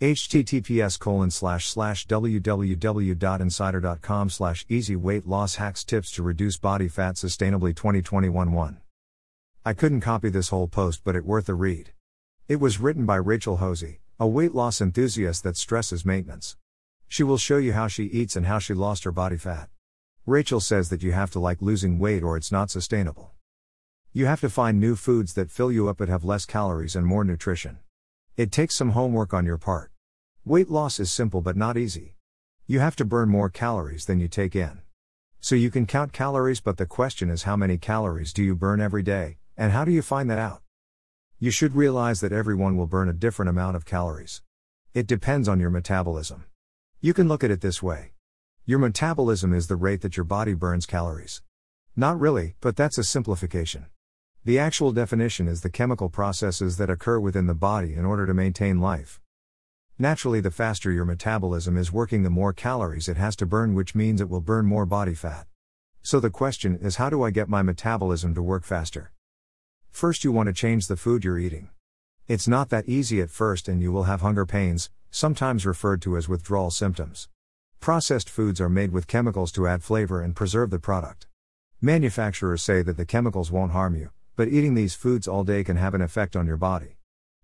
https colon slash slash www.insider.com slash easy weight loss hacks tips to reduce body fat sustainably 2021 1 i couldn't copy this whole post but it worth a read. It was written by rachel Hosie a weight loss enthusiast that stresses maintenance. She will show you how she eats and how she lost her body fat. Rachel says that you have to like losing weight or it's not sustainable. You have to find new foods that fill you up but have less calories and more nutrition it takes some homework on your part. Weight loss is simple but not easy. You have to burn more calories than you take in. So you can count calories, but the question is how many calories do you burn every day, and how do you find that out? You should realize that everyone will burn a different amount of calories. It depends on your metabolism. You can look at it this way your metabolism is the rate that your body burns calories. Not really, but that's a simplification. The actual definition is the chemical processes that occur within the body in order to maintain life. Naturally, the faster your metabolism is working, the more calories it has to burn, which means it will burn more body fat. So the question is how do I get my metabolism to work faster? First, you want to change the food you're eating. It's not that easy at first, and you will have hunger pains, sometimes referred to as withdrawal symptoms. Processed foods are made with chemicals to add flavor and preserve the product. Manufacturers say that the chemicals won't harm you, but eating these foods all day can have an effect on your body.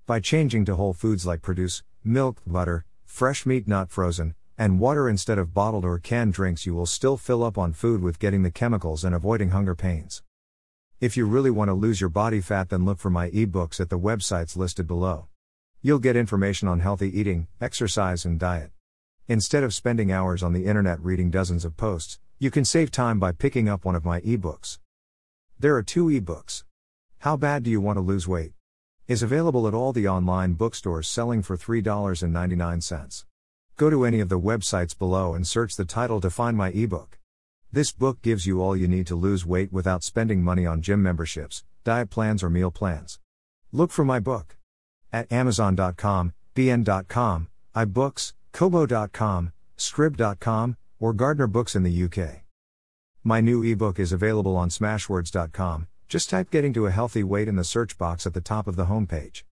By changing to whole foods like produce, milk, butter, fresh meat not frozen, and water instead of bottled or canned drinks, you will still fill up on food with getting the chemicals and avoiding hunger pains. If you really want to lose your body fat, then look for my ebooks at the websites listed below. You'll get information on healthy eating, exercise, and diet. Instead of spending hours on the internet reading dozens of posts, you can save time by picking up one of my ebooks. There are two ebooks. How Bad Do You Want to Lose Weight? is available at all the online bookstores selling for $3.99. Go to any of the websites below and search the title to find my ebook. This book gives you all you need to lose weight without spending money on gym memberships, diet plans, or meal plans. Look for my book at Amazon.com, BN.com, iBooks, Kobo.com, Scribd.com, or Gardner Books in the UK. My new ebook is available on Smashwords.com, just type getting to a healthy weight in the search box at the top of the homepage.